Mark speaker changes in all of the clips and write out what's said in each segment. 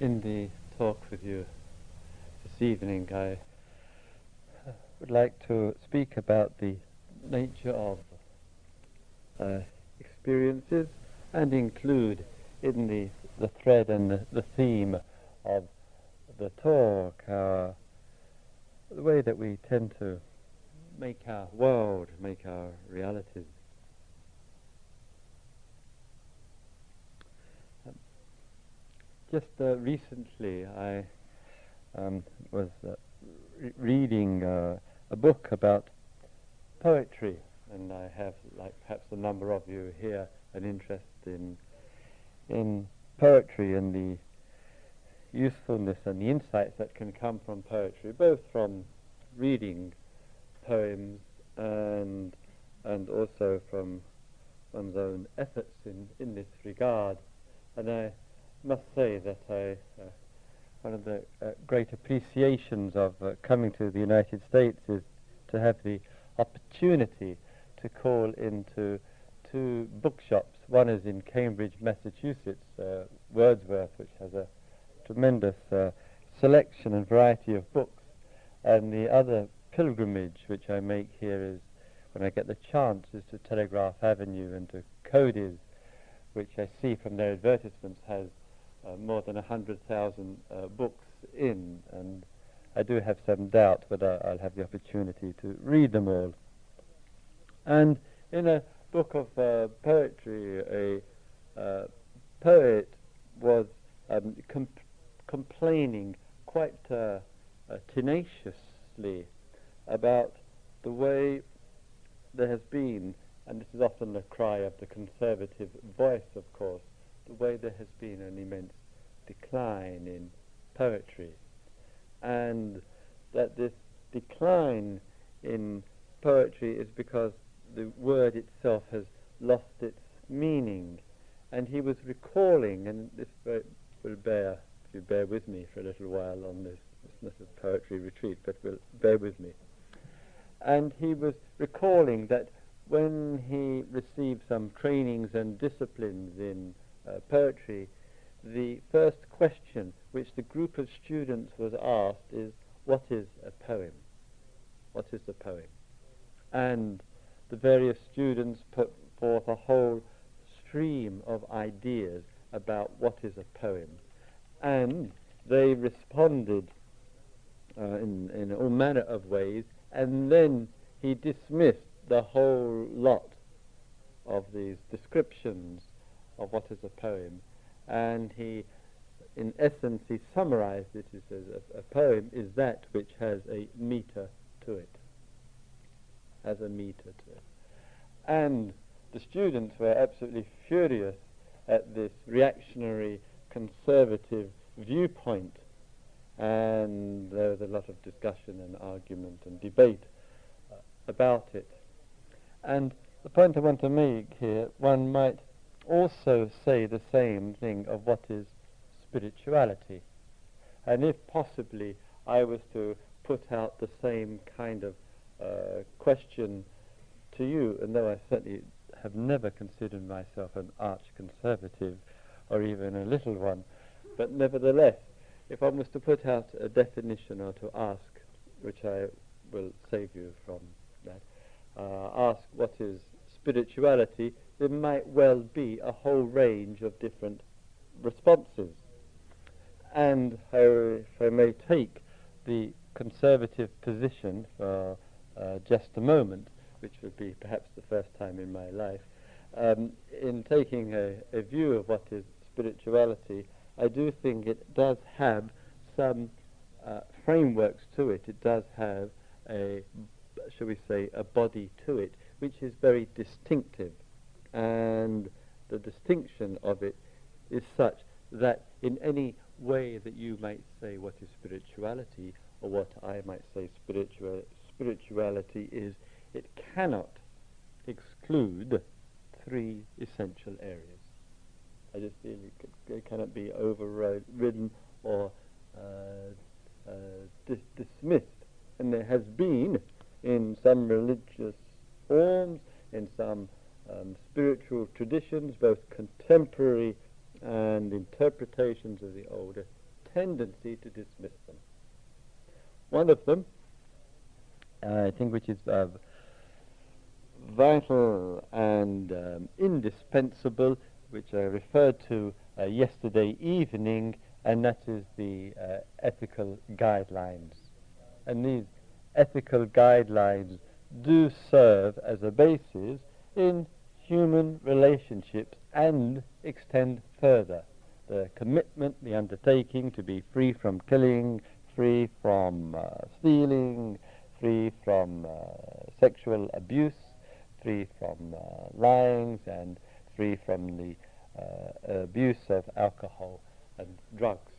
Speaker 1: in the talk with you this evening, I would like to speak about the nature of uh, experiences and include in the, the thread and the, the theme of the talk our, the way that we tend to make our world, make our realities. Just uh, recently, I um, was uh, re- reading uh, a book about poetry, and I have, like perhaps a number of you here, an interest in in poetry and the usefulness and the insights that can come from poetry, both from reading poems and and also from one's own efforts in, in this regard. And I must say that I, uh, one of the uh, great appreciations of uh, coming to the United States is to have the opportunity to call into two bookshops. One is in Cambridge, Massachusetts, uh, Wordsworth, which has a tremendous uh, selection and variety of books, and the other pilgrimage which I make here is, when I get the chance, is to Telegraph Avenue and to Cody's, which I see from their advertisements has more than a hundred thousand uh, books in, and I do have some doubt whether I'll have the opportunity to read them all. And in a book of uh, poetry, a uh, poet was um, com- complaining quite uh, uh, tenaciously about the way there has been, and this is often the cry of the conservative voice, of course, the way there has been an immense decline in poetry, and that this decline in poetry is because the word itself has lost its meaning. And he was recalling, and this will bear, if you bear with me for a little while on this, not a poetry retreat, but will bear with me. And he was recalling that when he received some trainings and disciplines in poetry, the first question which the group of students was asked is, what is a poem? What is a poem? And the various students put forth a whole stream of ideas about what is a poem. And they responded uh, in, in all manner of ways, and then he dismissed the whole lot of these descriptions of what is a poem, and he, in essence, he summarized it. He says a, a poem is that which has a meter to it has a meter to it. And the students were absolutely furious at this reactionary conservative viewpoint. And there was a lot of discussion and argument and debate uh, about it. And the point I want to make here, one might also say the same thing of what is spirituality. And if possibly I was to put out the same kind of uh, question to you, and though I certainly have never considered myself an arch conservative or even a little one, but nevertheless, if I was to put out a definition or to ask, which I will save you from that, uh, ask what is spirituality, there might well be a whole range of different responses. And if I may take the conservative position for uh, just a moment, which would be perhaps the first time in my life, um, in taking a, a, view of what is spirituality, I do think it does have some uh, frameworks to it. It does have a, shall we say, a body to it, which is very distinctive. And the distinction of it is such that in any way that you might say what is spirituality, or what I might say spiritual, spirituality is it cannot exclude three essential areas. I just feel it, cannot be overridden or uh, uh, dis- dismissed. And there has been, in some religious forms, in some um, spiritual traditions, both contemporary and interpretations of the older tendency to dismiss them. One of them, uh, I think, which is uh, vital and um, indispensable, which I referred to uh, yesterday evening, and that is the uh, ethical guidelines. And these ethical guidelines do serve as a basis in human relationships and extend further. The commitment, the undertaking to be free from killing, free from uh, stealing, free from uh, sexual abuse, free from uh, lying, and free from the uh, abuse of alcohol and drugs.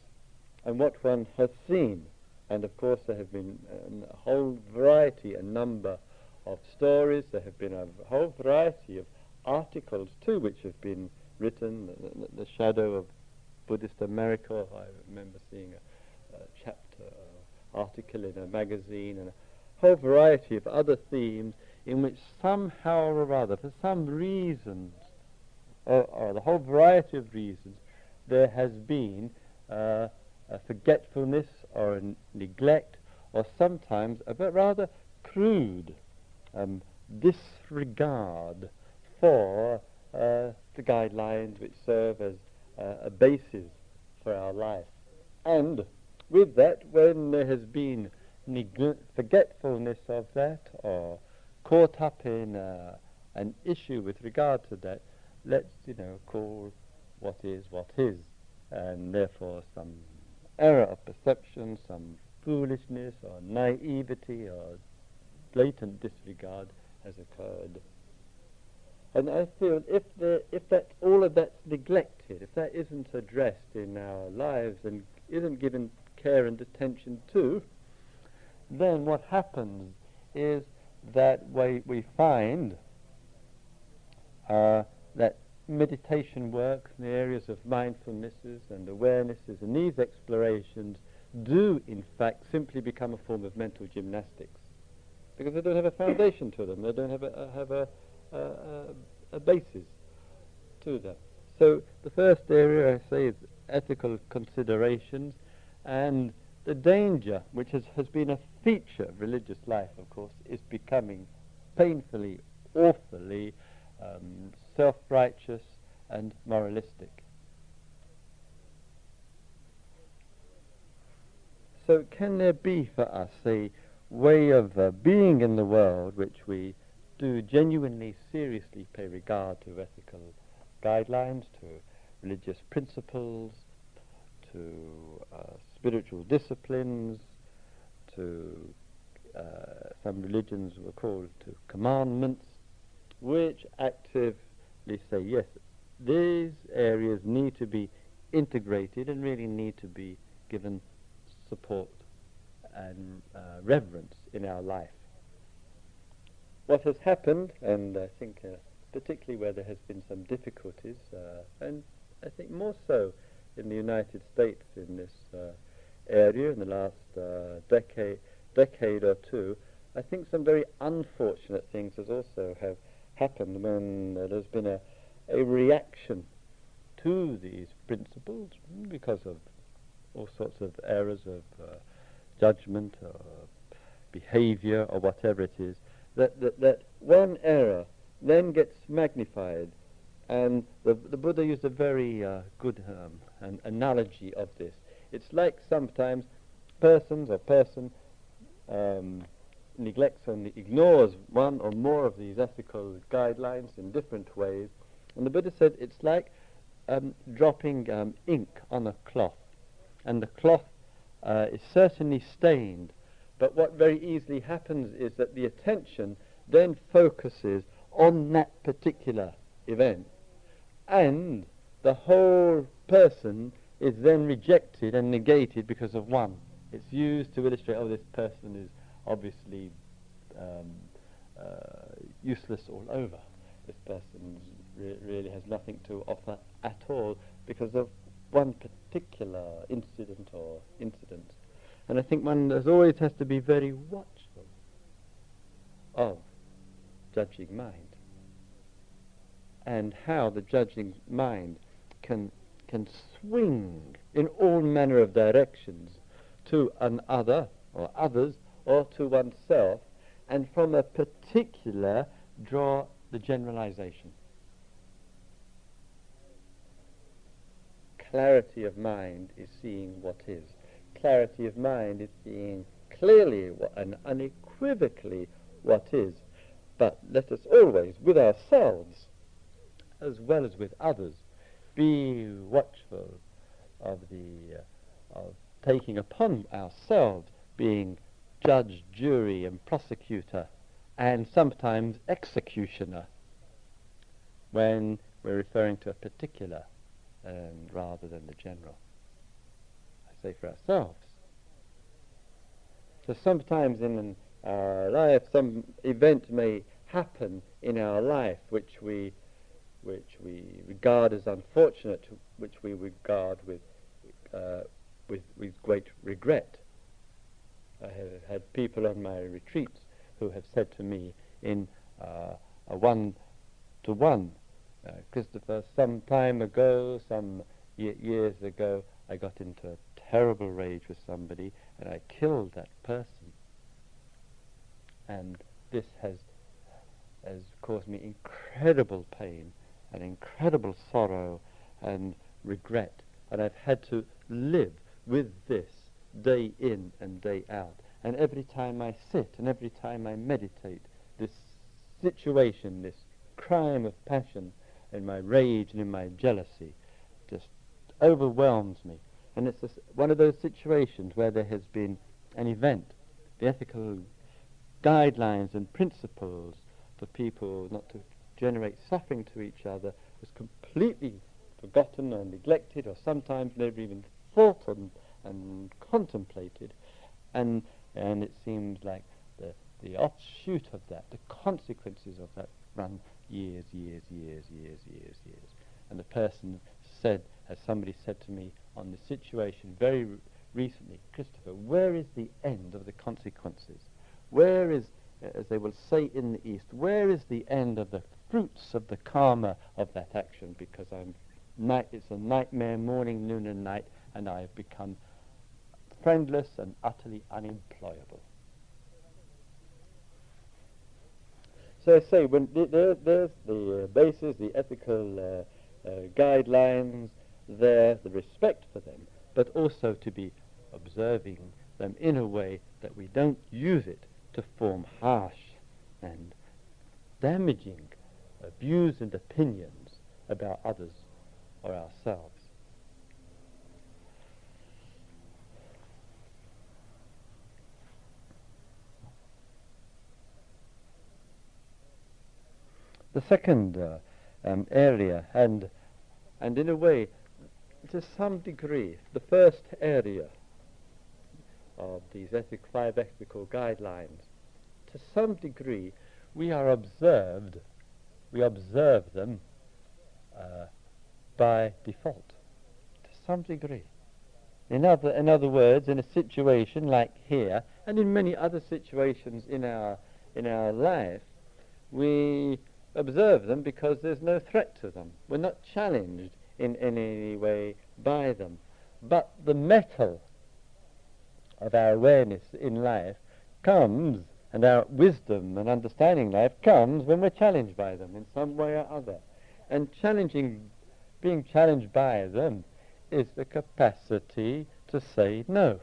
Speaker 1: And what one has seen, and of course there have been um, a whole variety, a number of stories, there have been a whole variety of articles too which have been written, the, the, the shadow of Buddhist America, I remember seeing a, a chapter uh, article in a magazine and a whole variety of other themes in which somehow or other, for some reasons, or, or the whole variety of reasons, there has been uh, a forgetfulness or a neglect or sometimes a bit rather crude um, disregard for uh, the guidelines which serve as uh, a basis for our life. And with that, when there has been forgetfulness of that or caught up in uh, an issue with regard to that, let's, you know, call what is what is. And therefore some error of perception, some foolishness or naivety or blatant disregard has occurred. And I feel if the, if that all of that's neglected, if that isn't addressed in our lives and isn't given care and attention to, then what happens is that we, we find uh, that meditation work in the areas of mindfulnesses and awarenesses and these explorations do in fact simply become a form of mental gymnastics because they don't have a foundation to them, they don't have a, have a, a, a basis to them. So the first area I say is ethical considerations and the danger, which has, has been a feature of religious life, of course, is becoming painfully, awfully um, self-righteous and moralistic. So can there be for us a way of uh, being in the world which we do genuinely, seriously pay regard to ethical guidelines, to religious principles, to uh, spiritual disciplines, to uh, some religions were called to commandments, which actively say, yes, these areas need to be integrated and really need to be given support and uh, reverence in our life. What has happened, and I think uh, particularly where there has been some difficulties, uh, and I think more so in the United States in this uh, area in the last uh, decade, decade or two, I think some very unfortunate things has also have happened when there's been a, a reaction to these principles because of all sorts of errors of judgment or behavior or whatever it is, that, that, that one error then gets magnified. And the, the Buddha used a very uh, good um, an analogy of this. It's like sometimes persons or person um, neglects and ignores one or more of these ethical guidelines in different ways. And the Buddha said it's like um, dropping um, ink on a cloth. And the cloth uh, is certainly stained, but what very easily happens is that the attention then focuses on that particular event. And the whole person is then rejected and negated because of one. It's used to illustrate, oh, this person is obviously um, uh, useless all over. This person re- really has nothing to offer at all because of one particular incident or incidents. And I think one has always has to be very watchful of judging mind and how the judging mind can can swing in all manner of directions to another or others or to oneself, and from a particular draw the generalization. Clarity of mind is seeing what is. Clarity of mind is seeing clearly and unequivocally what is. But let us always, with ourselves, as well as with others, be watchful of the uh, of taking upon ourselves being judge, jury, and prosecutor, and sometimes executioner when we're referring to a particular um, rather than the general. I say for ourselves. So sometimes in our life, some event may happen in our life which we which we regard as unfortunate, which we regard with, uh, with, with great regret. I have had people on my retreats who have said to me in uh, a one-to-one, uh, Christopher, some time ago, some years ago, I got into a terrible rage with somebody and I killed that person. And this has, has caused me incredible pain and incredible sorrow and regret. And I've had to live with this day in and day out. And every time I sit and every time I meditate, this situation, this crime of passion in my rage and in my jealousy just overwhelms me. And it's one of those situations where there has been an event, the ethical guidelines and principles for people not to generate suffering to each other was completely forgotten or neglected or sometimes never even thought and, and contemplated. And, and it seems like the, the offshoot of that, the consequences of that run years, years, years, years, years, years. And the person said, as somebody said to me on the situation very recently, Christopher, where is the end of the consequences? Where is, as they will say in the East, where is the end of the fruits of the karma of that action because I'm night, it's a nightmare morning, noon and night, and I have become friendless and utterly unemployable. So I say, when there, there's the uh, basis, the ethical uh, uh, guidelines there, the respect for them, but also to be observing them in a way that we don't use it to form harsh and damaging views and opinions about others or ourselves. The second uh, um, area, and and in a way, to some degree, the first area of these ethic, five ethical guidelines, to some degree, we are observed we observe them uh, by default to some degree. In other, in other words, in a situation like here, and in many other situations in our, in our life, we observe them because there's no threat to them. We're not challenged in any way by them. But the mettle of our awareness in life comes and our wisdom and understanding life comes when we're challenged by them in some way or other. And challenging, being challenged by them is the capacity to say no.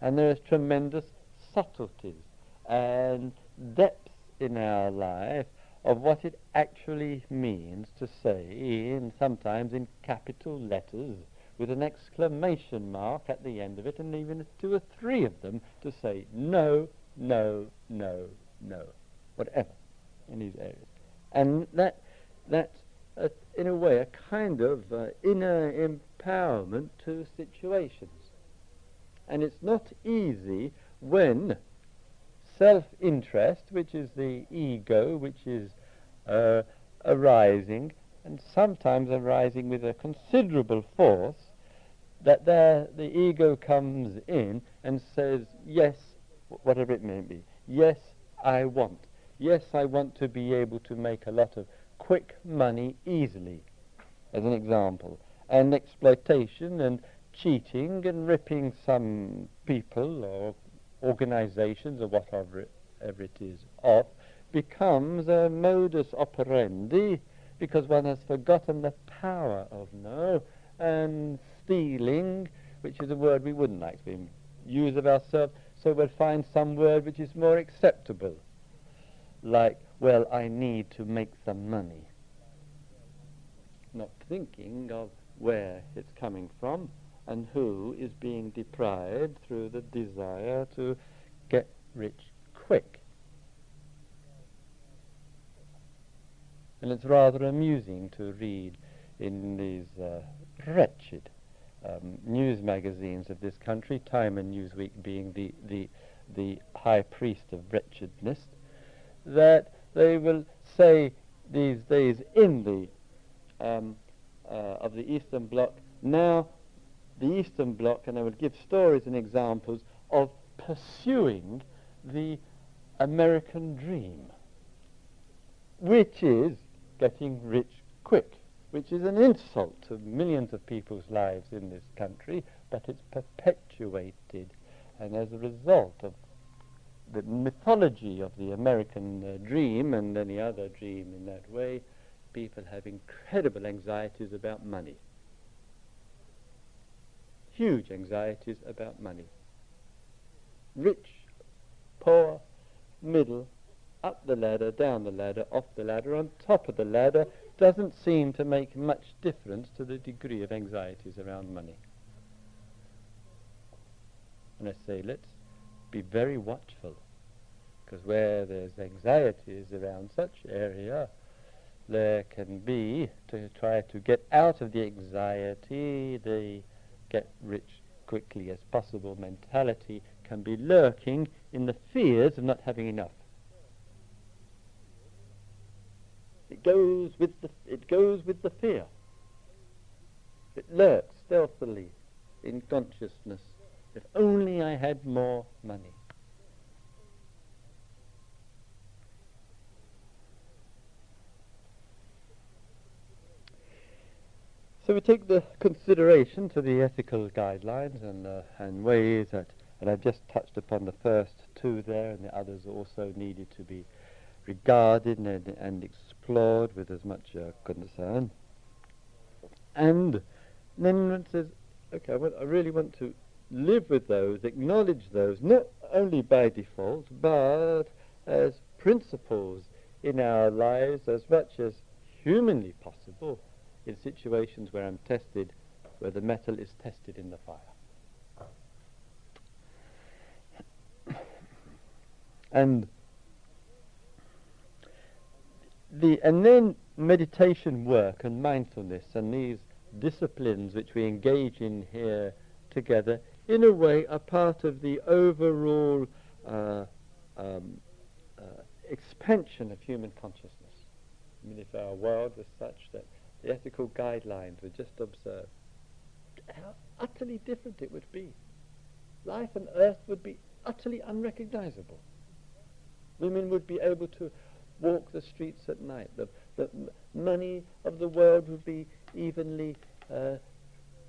Speaker 1: And there is tremendous subtleties and depth in our life of what it actually means to say, in sometimes in capital letters, with an exclamation mark at the end of it, and even two or three of them, to say no no, no, no, whatever in these areas. And that, that's, uh, in a way, a kind of uh, inner empowerment to situations. And it's not easy when self-interest, which is the ego, which is uh, arising, and sometimes arising with a considerable force, that there the ego comes in and says, yes, whatever it may be. Yes, I want. Yes, I want to be able to make a lot of quick money easily, as an example. and exploitation and cheating and ripping some people or organizations or whatever it is of becomes a modus operandi because one has forgotten the power of no and stealing, which is a word we wouldn't like to use of ourselves, so we'll find some word which is more acceptable, like, well, I need to make some money. Not thinking of where it's coming from and who is being deprived through the desire to get rich quick. And it's rather amusing to read in these uh, wretched um, news magazines of this country, Time and Newsweek being the, the, the high priest of wretchedness, that they will say these days in the um, uh, of the Eastern Bloc, now the Eastern Bloc, and I will give stories and examples of pursuing the American dream, which is getting rich quick, which is an insult to millions of people's lives in this country, but it's perpetuated. And as a result of the mythology of the American uh, dream and any other dream in that way, people have incredible anxieties about money. Huge anxieties about money. Rich, poor, middle, up the ladder, down the ladder, off the ladder, on top of the ladder, doesn't seem to make much difference to the degree of anxieties around money. And I say, let's be very watchful, because where there's anxieties around such area, there can be, to try to get out of the anxiety, the get rich quickly as possible mentality can be lurking in the fears of not having enough. It goes with the, it goes with the fear. It lurks stealthily in consciousness. If only I had more money. So we take the consideration to the ethical guidelines and, uh, and ways that, and I've just touched upon the first two there, and the others also needed to be regarded and, and explored with as much uh, concern. And then one says, okay, I, really want to live with those, acknowledge those, not only by default, but as principles in our lives as much as humanly possible in situations where I'm tested, where the metal is tested in the fire. And the and then meditation work and mindfulness and these disciplines which we engage in here together in a way are part of the overall uh, um, uh, expansion of human consciousness. I mean, if our world was such that the ethical guidelines were just observed, how utterly different it would be. Life on earth would be utterly unrecognizable. Women would be able to walk the streets at night. The, the money of the world would be evenly uh,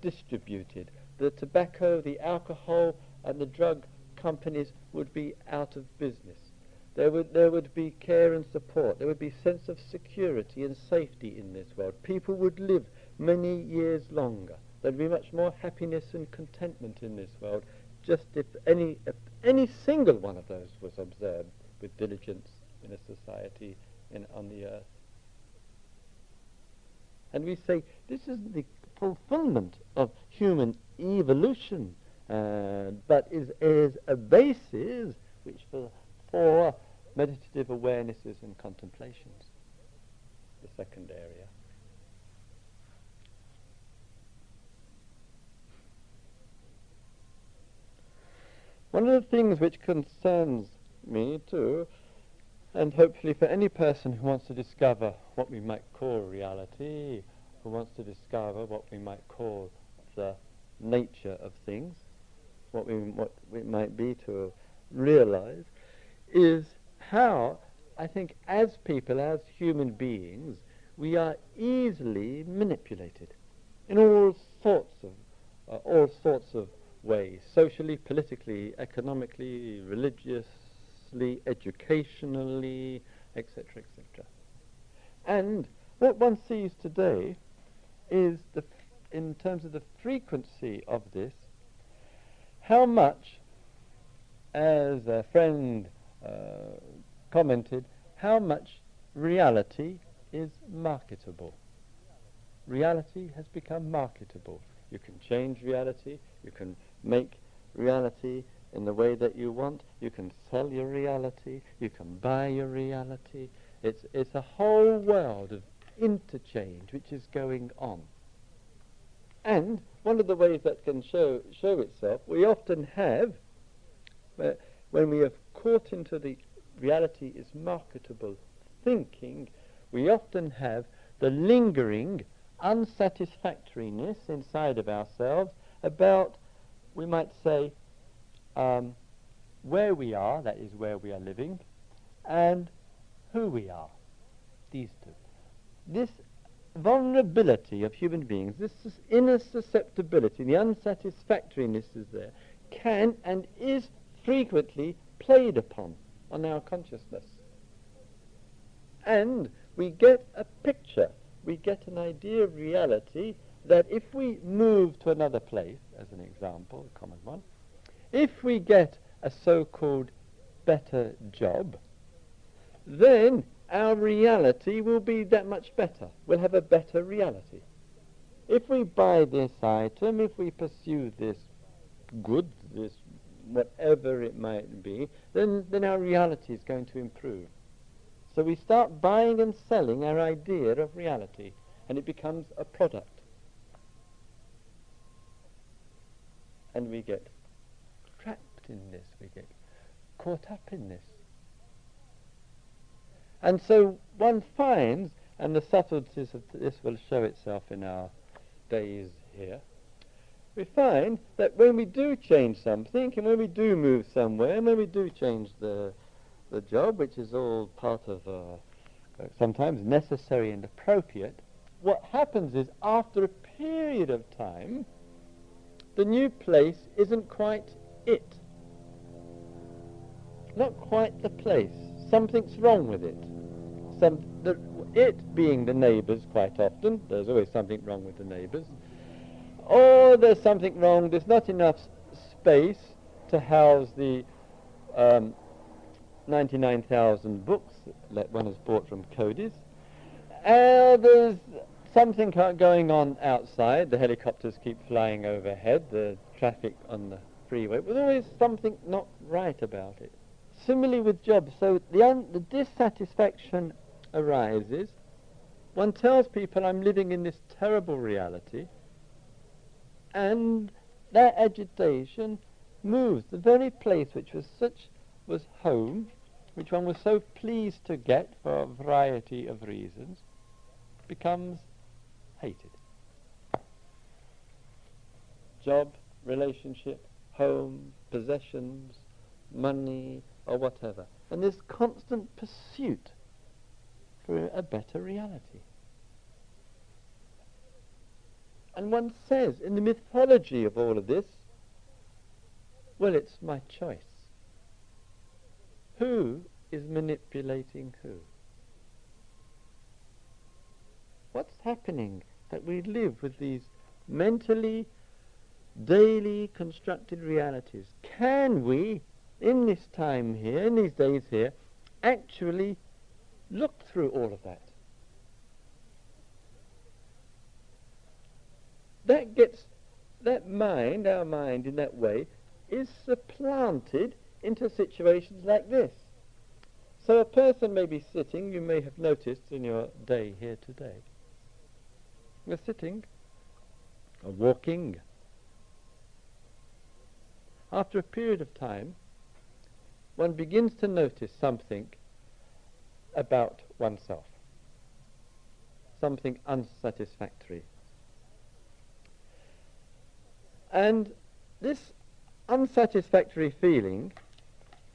Speaker 1: distributed. The tobacco, the alcohol, and the drug companies would be out of business. There would, there would be care and support. There would be sense of security and safety in this world. People would live many years longer. There'd be much more happiness and contentment in this world just if any, if any single one of those was observed with diligence in a society in, on the earth. And we say this is the fulfillment of human evolution, uh, but is, is a basis which for, for meditative awarenesses and contemplations, the second area. One of the things which concerns me too and hopefully for any person who wants to discover what we might call reality, who wants to discover what we might call the nature of things, what we, what it might be to realize, is how I think as people, as human beings, we are easily manipulated. in all sorts of uh, all sorts of ways, socially, politically, economically, religiously, educationally, etc., etc. And what one sees today is, the, in terms of the frequency of this, how much, as a friend commented, how much reality is marketable. Reality has become marketable. You can change reality, you can make reality in the way that you want, you can sell your reality, you can buy your reality. It's, it's a whole world of interchange which is going on. And one of the ways that can show, show itself, we often have, uh, when we have caught into the reality is marketable thinking, we often have the lingering unsatisfactoriness inside of ourselves about, we might say, um, where we are, that is where we are living, and who we are, these two. This vulnerability of human beings, this inner susceptibility, the unsatisfactoriness is there, can and is frequently played upon on our consciousness. And we get a picture, we get an idea of reality that if we move to another place, as an example, a common one, if we get a so-called better job, then our reality will be that much better. We'll have a better reality. If we buy this item, if we pursue this good, this whatever it might be, then, then our reality is going to improve. So we start buying and selling our idea of reality, and it becomes a product. And we get trapped in this, we get caught up in this. And so one finds, and the subtleties of this will show itself in our days here, we find that when we do change something, and when we do move somewhere, and when we do change the, the job, which is all part of uh, uh, sometimes necessary and appropriate, what happens is after a period of time, the new place isn't quite it. Not quite the place. Something's wrong with it. Some, the, it being the neighbours quite often, there's always something wrong with the neighbours, oh, there's something wrong, there's not enough space to house the um, 99,000 books that one has bought from Cody's. Uh, there's something going on outside, the helicopters keep flying overhead, the traffic on the freeway, there's always something not right about it. Similarly with jobs, so the, the dissatisfaction arises. One tells people I'm living in this terrible reality, and that agitation moves the very place which was such was home, which one was so pleased to get for a variety of reasons, becomes hated. Job, relationship, home, possessions, money, or whatever. And this constant pursuit for a better reality. And one says in the mythology of all of this, well, it's my choice. Who is manipulating who? What's happening that we live with these mentally, daily constructed realities? Can we, in this time here, in these days here, actually look through all of that? That gets, that mind, our mind in that way, is supplanted into situations like this. So a person may be sitting, you may have noticed in your day here today. You're sitting or walking. After a period of time, one begins to notice something about oneself, something unsatisfactory and this unsatisfactory feeling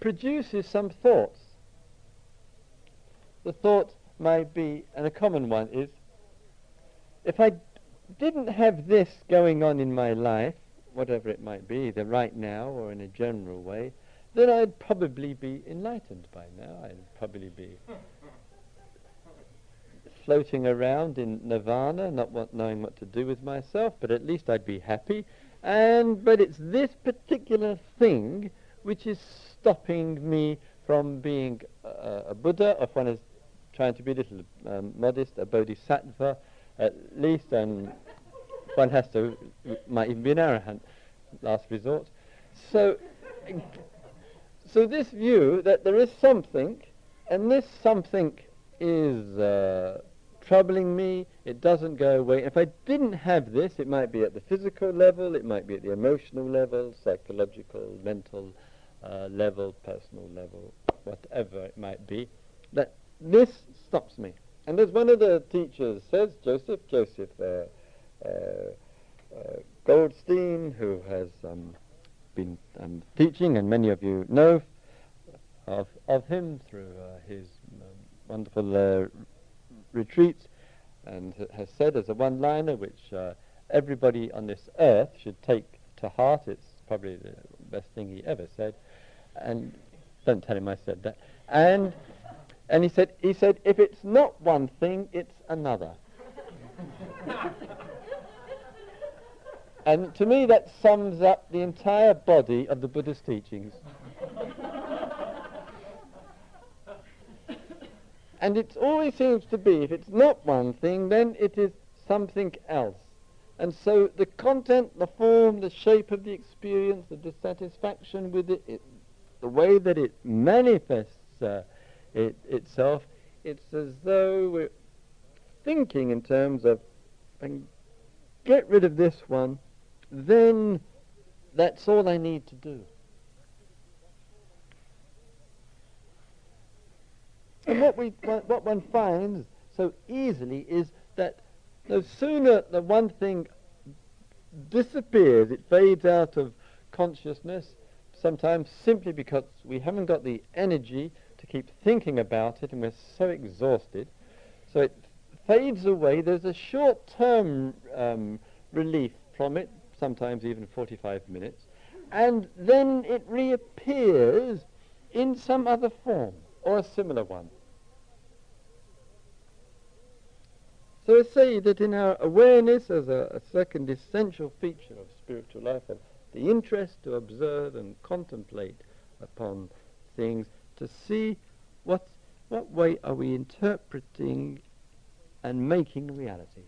Speaker 1: produces some thoughts. The thought might be, and a common one is, if I didn't have this going on in my life, whatever it might be, either right now or in a general way, then I'd probably be enlightened by now. I'd probably be floating around in nirvana, not knowing what to do with myself, but at least I'd be happy. And but it's this particular thing which is stopping me from being uh, a Buddha, if one is trying to be a little um, modest, a bodhisattva at least, and one has to, might even be an arahant, last resort. So, so this view that there is something, and this something is uh, troubling me, it doesn't go away. If I didn't have this, it might be at the physical level, it might be at the emotional level, psychological, mental uh, level, personal level, whatever it might be, that this stops me. And as one of the teachers says, Joseph, Joseph uh, uh, uh Goldstein, who has um, been um, teaching, and many of you know of, of him through uh, his um, wonderful retreats, and has said as a one-liner, which uh, everybody on this earth should take to heart. It's probably the best thing he ever said. And don't tell him I said that. And and he said he said if it's not one thing, it's another. and to me that sums up the entire body of the Buddha's teachings. And it always seems to be, if it's not one thing, then it is something else. And so the content, the form, the shape of the experience, the dissatisfaction with it, it the way that it manifests uh, it, itself, it's as though we're thinking in terms of, get rid of this one, then that's all I need to do. And what, we, what one finds so easily is that no sooner the one thing disappears, it fades out of consciousness, sometimes simply because we haven't got the energy to keep thinking about it and we're so exhausted. So it fades away. There's a short-term um, relief from it, sometimes even 45 minutes, and then it reappears in some other form or a similar one. So I say that in our awareness as a, a second essential feature of spiritual life, and the interest to observe and contemplate upon things, to see what, what way are we interpreting and making reality.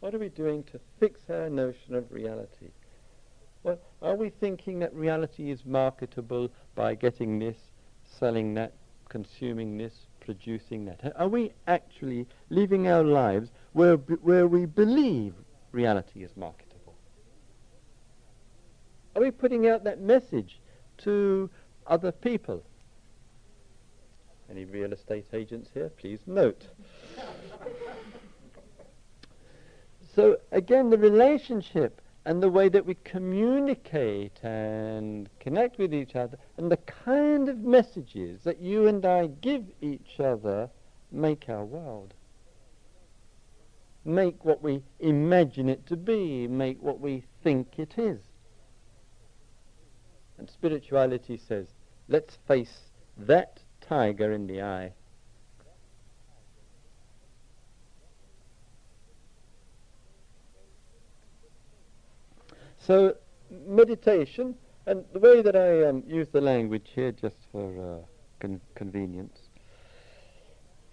Speaker 1: What are we doing to fix our notion of reality? Well, are we thinking that reality is marketable by getting this, selling that, consuming this, producing that? Are we actually living our lives where, where we believe reality is marketable? Are we putting out that message to other people? Any real estate agents here? Please note. so again, the relationship and the way that we communicate and connect with each other and the kind of messages that you and I give each other make our world. Make what we imagine it to be, make what we think it is. And spirituality says, let's face that tiger in the eye. So meditation, and the way that I um, use the language here, just for uh, con- convenience,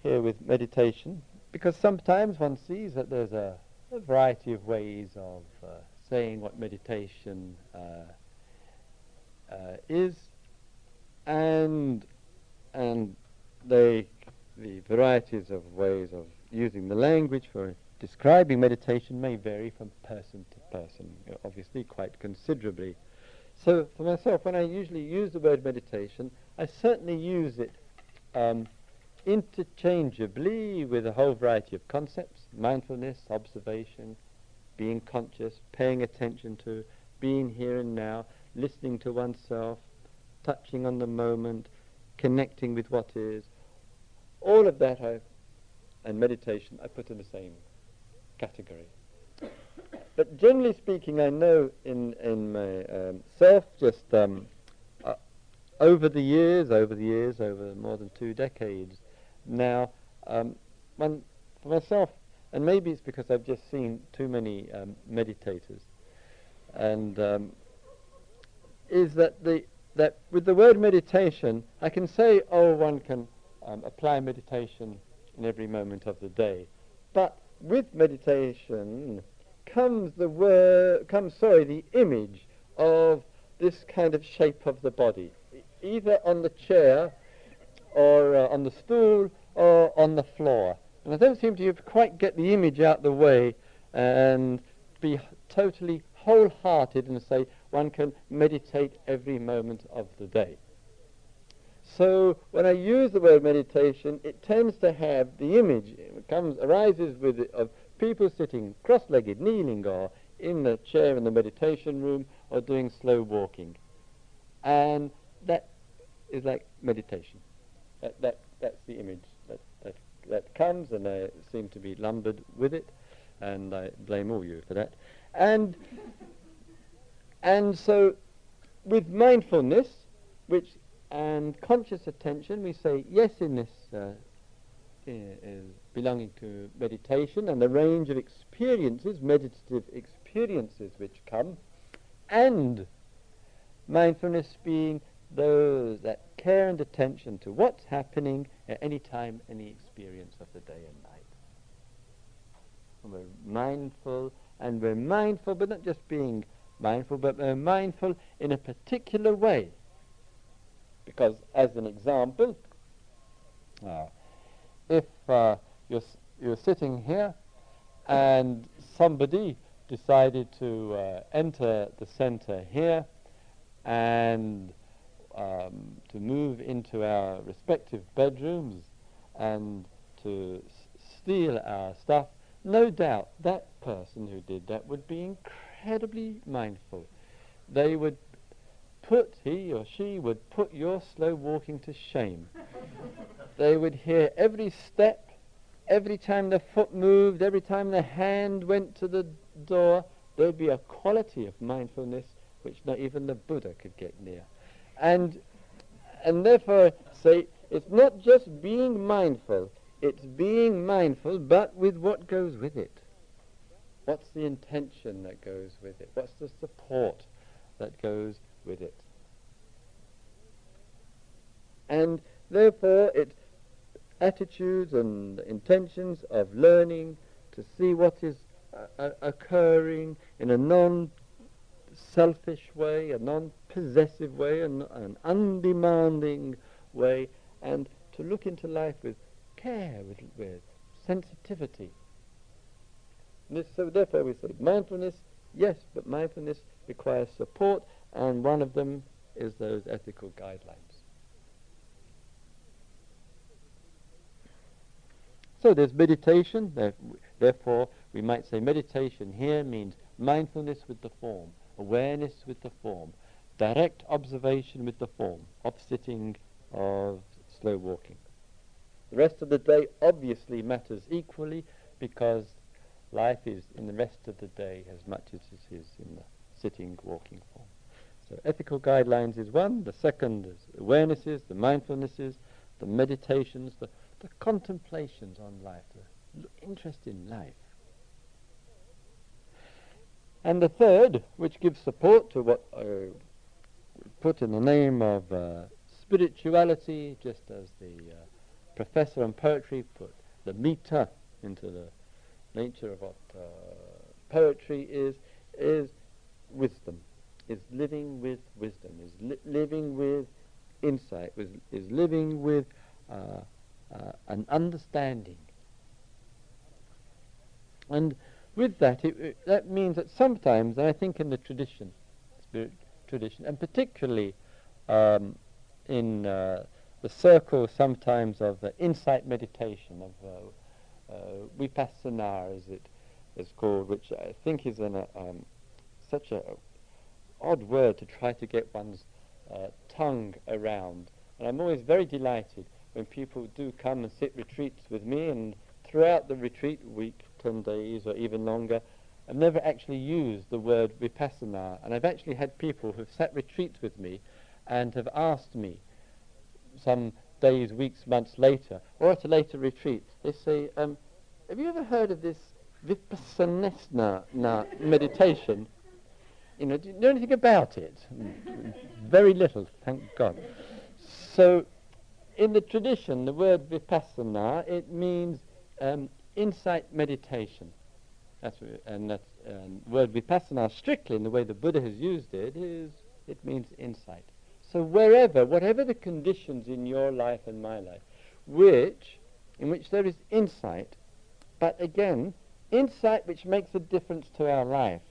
Speaker 1: here with meditation, because sometimes one sees that there's a, a variety of ways of uh, saying what meditation uh, uh is, and and they, the varieties of ways of using the language for describing meditation may vary from person to person, obviously quite considerably. So for myself, when I usually use the word meditation, I certainly use it um, interchangeably with a whole variety of concepts, mindfulness, observation, being conscious, paying attention to, being here and now, listening to oneself, touching on the moment, connecting with what is. All of that I, and meditation I put in the same category. But generally speaking, I know in in myself, um, just um, uh, over the years, over the years, over more than two decades now, um, for myself, and maybe it's because I've just seen too many um, meditators, and um, is that the that with the word meditation, I can say, oh, one can um, apply meditation in every moment of the day, but with meditation comes the word, comes sorry, the image of this kind of shape of the body, either on the chair or uh, on the stool or on the floor. And I don't seem to quite get the image out the way and be totally wholehearted and say one can meditate every moment of the day. So when I use the word meditation, it tends to have the image, it comes, arises with it of people sitting cross-legged, kneeling, or in the chair in the meditation room, or doing slow walking. And that is like meditation. That, that, that's the image that, that, that comes, and I seem to be lumbered with it, and I blame all you for that. And, and so with mindfulness, which and conscious attention, we say yes in this uh, is belonging to meditation and the range of experiences, meditative experiences which come, and mindfulness being those that care and attention to what's happening at any time, any experience of the day and night. And we're mindful, and we're mindful, but not just being mindful, but we're mindful in a particular way. Because, as an example, uh, if uh, you're, you're sitting here and somebody decided to uh, enter the center here and um, to move into our respective bedrooms and to steal our stuff, no doubt that person who did that would be incredibly mindful. They would put, he or she would put your slow walking to shame. they would hear every step, every time the foot moved, every time the hand went to the door. There would be a quality of mindfulness which not even the Buddha could get near. And, and therefore, say, it's not just being mindful, it's being mindful, but with what goes with it. What's the intention that goes with it? What's the support that goes with it. And therefore, it attitudes and intentions of learning to see what is uh, occurring in a non-selfish way, a non-possessive way, an, an undemanding way, and to look into life with care, with, with sensitivity. This, so therefore we say mindfulness, yes, but mindfulness requires support and one of them is those ethical guidelines. So there's meditation, therefore we might say meditation here means mindfulness with the form, awareness with the form, direct observation with the form, of sitting, of slow walking. The rest of the day obviously matters equally because life is in the rest of the day as much as it is in the sitting, walking form. So ethical guidelines is one. The second is awarenesses, the mindfulnesses, the meditations, the, the contemplations on life, the interest in life. And the third, which gives support to what I put in the name of uh, spirituality, just as the uh, professor on poetry put the meter into the nature of what uh, poetry is, is wisdom is living with wisdom, is li- living with insight, is, is living with uh, uh, an understanding. And with that, it, it, that means that sometimes, and I think in the tradition, spirit tradition, and particularly um, in uh, the circle sometimes of insight meditation, of uh, uh, vipassana, as it is called, which I think is um, such a odd word to try to get one's uh, tongue around. And I'm always very delighted when people do come and sit retreats with me, and throughout the retreat week 10 days or even longer. I've never actually used the word vipassana, and I've actually had people who've sat retreats with me and have asked me some days, weeks, months later, or at a later retreat, they say, um, have you ever heard of this vipassana meditation? You know, do you know anything about it? Very little, thank God. So, in the tradition, the word vipassana, it means um, insight meditation. That's what, and that um, word vipassana strictly in the way the Buddha has used it is it means insight. So wherever, whatever the conditions in your life and my life, which in which there is insight, but again, insight which makes a difference to our life.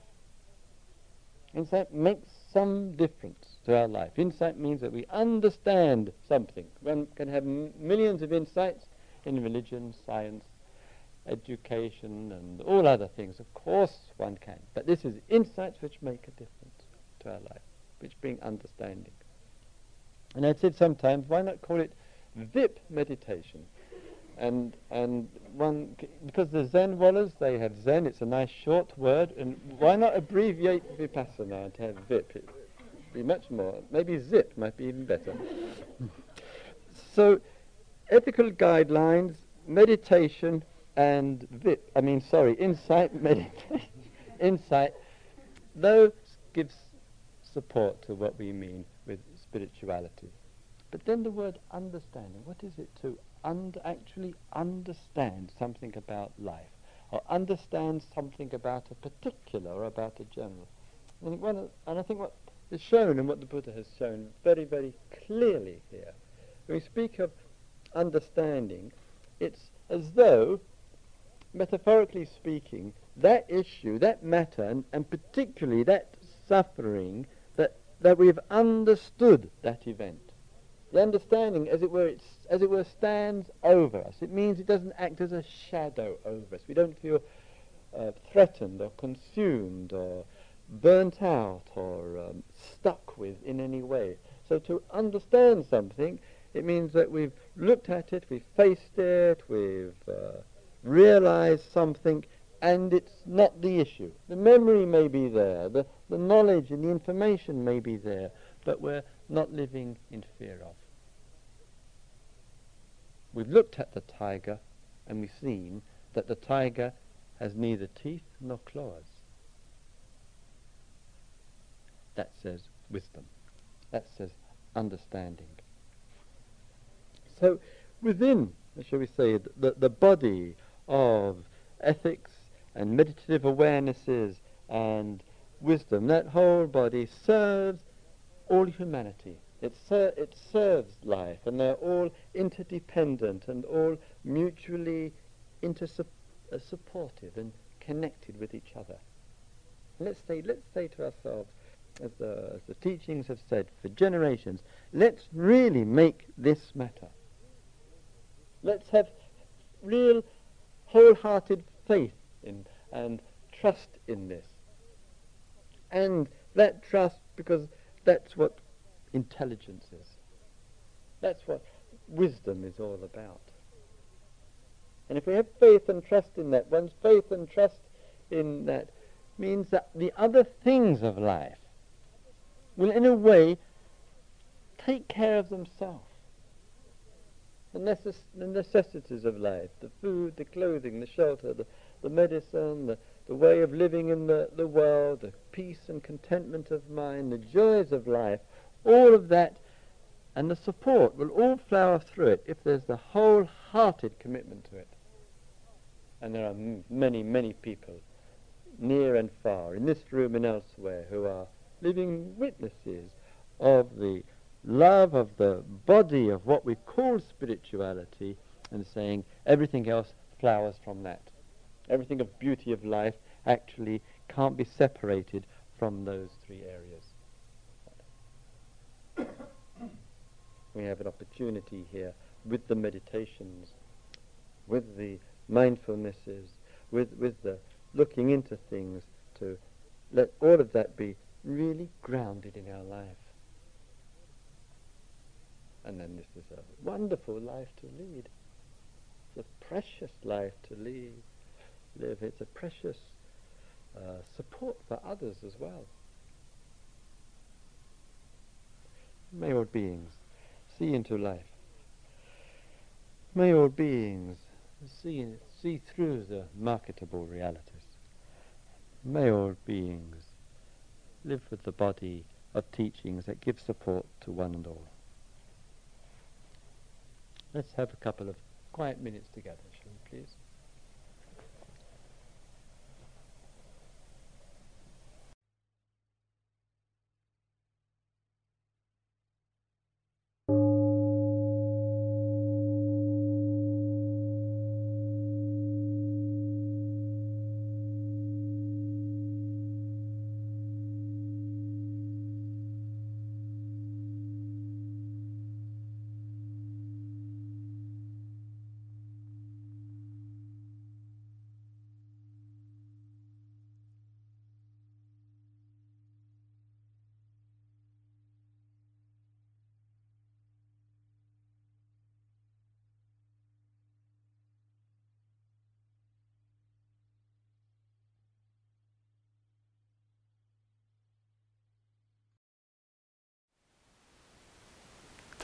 Speaker 1: Insight makes some difference to our life. Insight means that we understand something. One can have m- millions of insights in religion, science, education, and all other things. Of course, one can. But this is insights which make a difference to our life, which bring understanding. And I said sometimes, why not call it VIP meditation? And and one because the Zen wallahs they have Zen. It's a nice short word, and why not abbreviate vipassana to have VIP? It'd be much more. Maybe zip might be even better. so, ethical guidelines, meditation, and VIP. I mean, sorry, insight meditation, insight. Those gives support to what we mean with spirituality. But then the word understanding, what is it to und- actually understand something about life, or understand something about a particular or about a general? And I think what is shown and what the Buddha has shown very, very clearly here, when we speak of understanding, it's as though, metaphorically speaking, that issue, that matter, and, and particularly that suffering that, that we've understood that event. The understanding, as it were, as it were, stands over us. It means it doesn't act as a shadow over us. We don't feel uh, threatened or consumed or burnt out or um, stuck with in any way. So to understand something, it means that we've looked at it, we've faced it, we've uh, realized something, and it's not the issue. The memory may be there, the, the knowledge and the information may be there, but we're not living in fear of. We've looked at the tiger and we've seen that the tiger has neither teeth nor claws. That says wisdom. That says understanding. So within, shall we say, the, the body of ethics and meditative awarenesses and wisdom, that whole body serves all humanity. It, ser- it serves life, and they're all interdependent and all mutually intersupportive uh, and connected with each other. let's say, let's say to ourselves, as the, as the teachings have said for generations, let's really make this matter. Let's have real wholehearted faith in and trust in this. And that trust, because that's what intelligence is. That's what wisdom is all about. And if we have faith and trust in that, one's faith and trust in that means that the other things of life will, in a way, take care of themselves. The, necess- the necessities of life, the food, the clothing, the shelter, the, the medicine, the, the way of living in the, the world, the peace and contentment of mind, the joys of life, all of that and the support will all flower through it if there's the wholehearted commitment to it. And there are m- many, many people, near and far, in this room and elsewhere, who are living witnesses of the love of the body of what we call spirituality and saying everything else flowers from that. Everything of beauty of life actually can't be separated from those three areas. we have an opportunity here with the meditations, with the mindfulnesses, with, with the looking into things to let all of that be really grounded in our life. And then this is a wonderful life to lead. It's a precious life to lead live. It's a precious uh, support for others as well. May all beings see into life. May all beings see, see through the marketable realities. May all beings live with the body of teachings that give support to one and all. Let's have a couple of quiet minutes together, shall we please?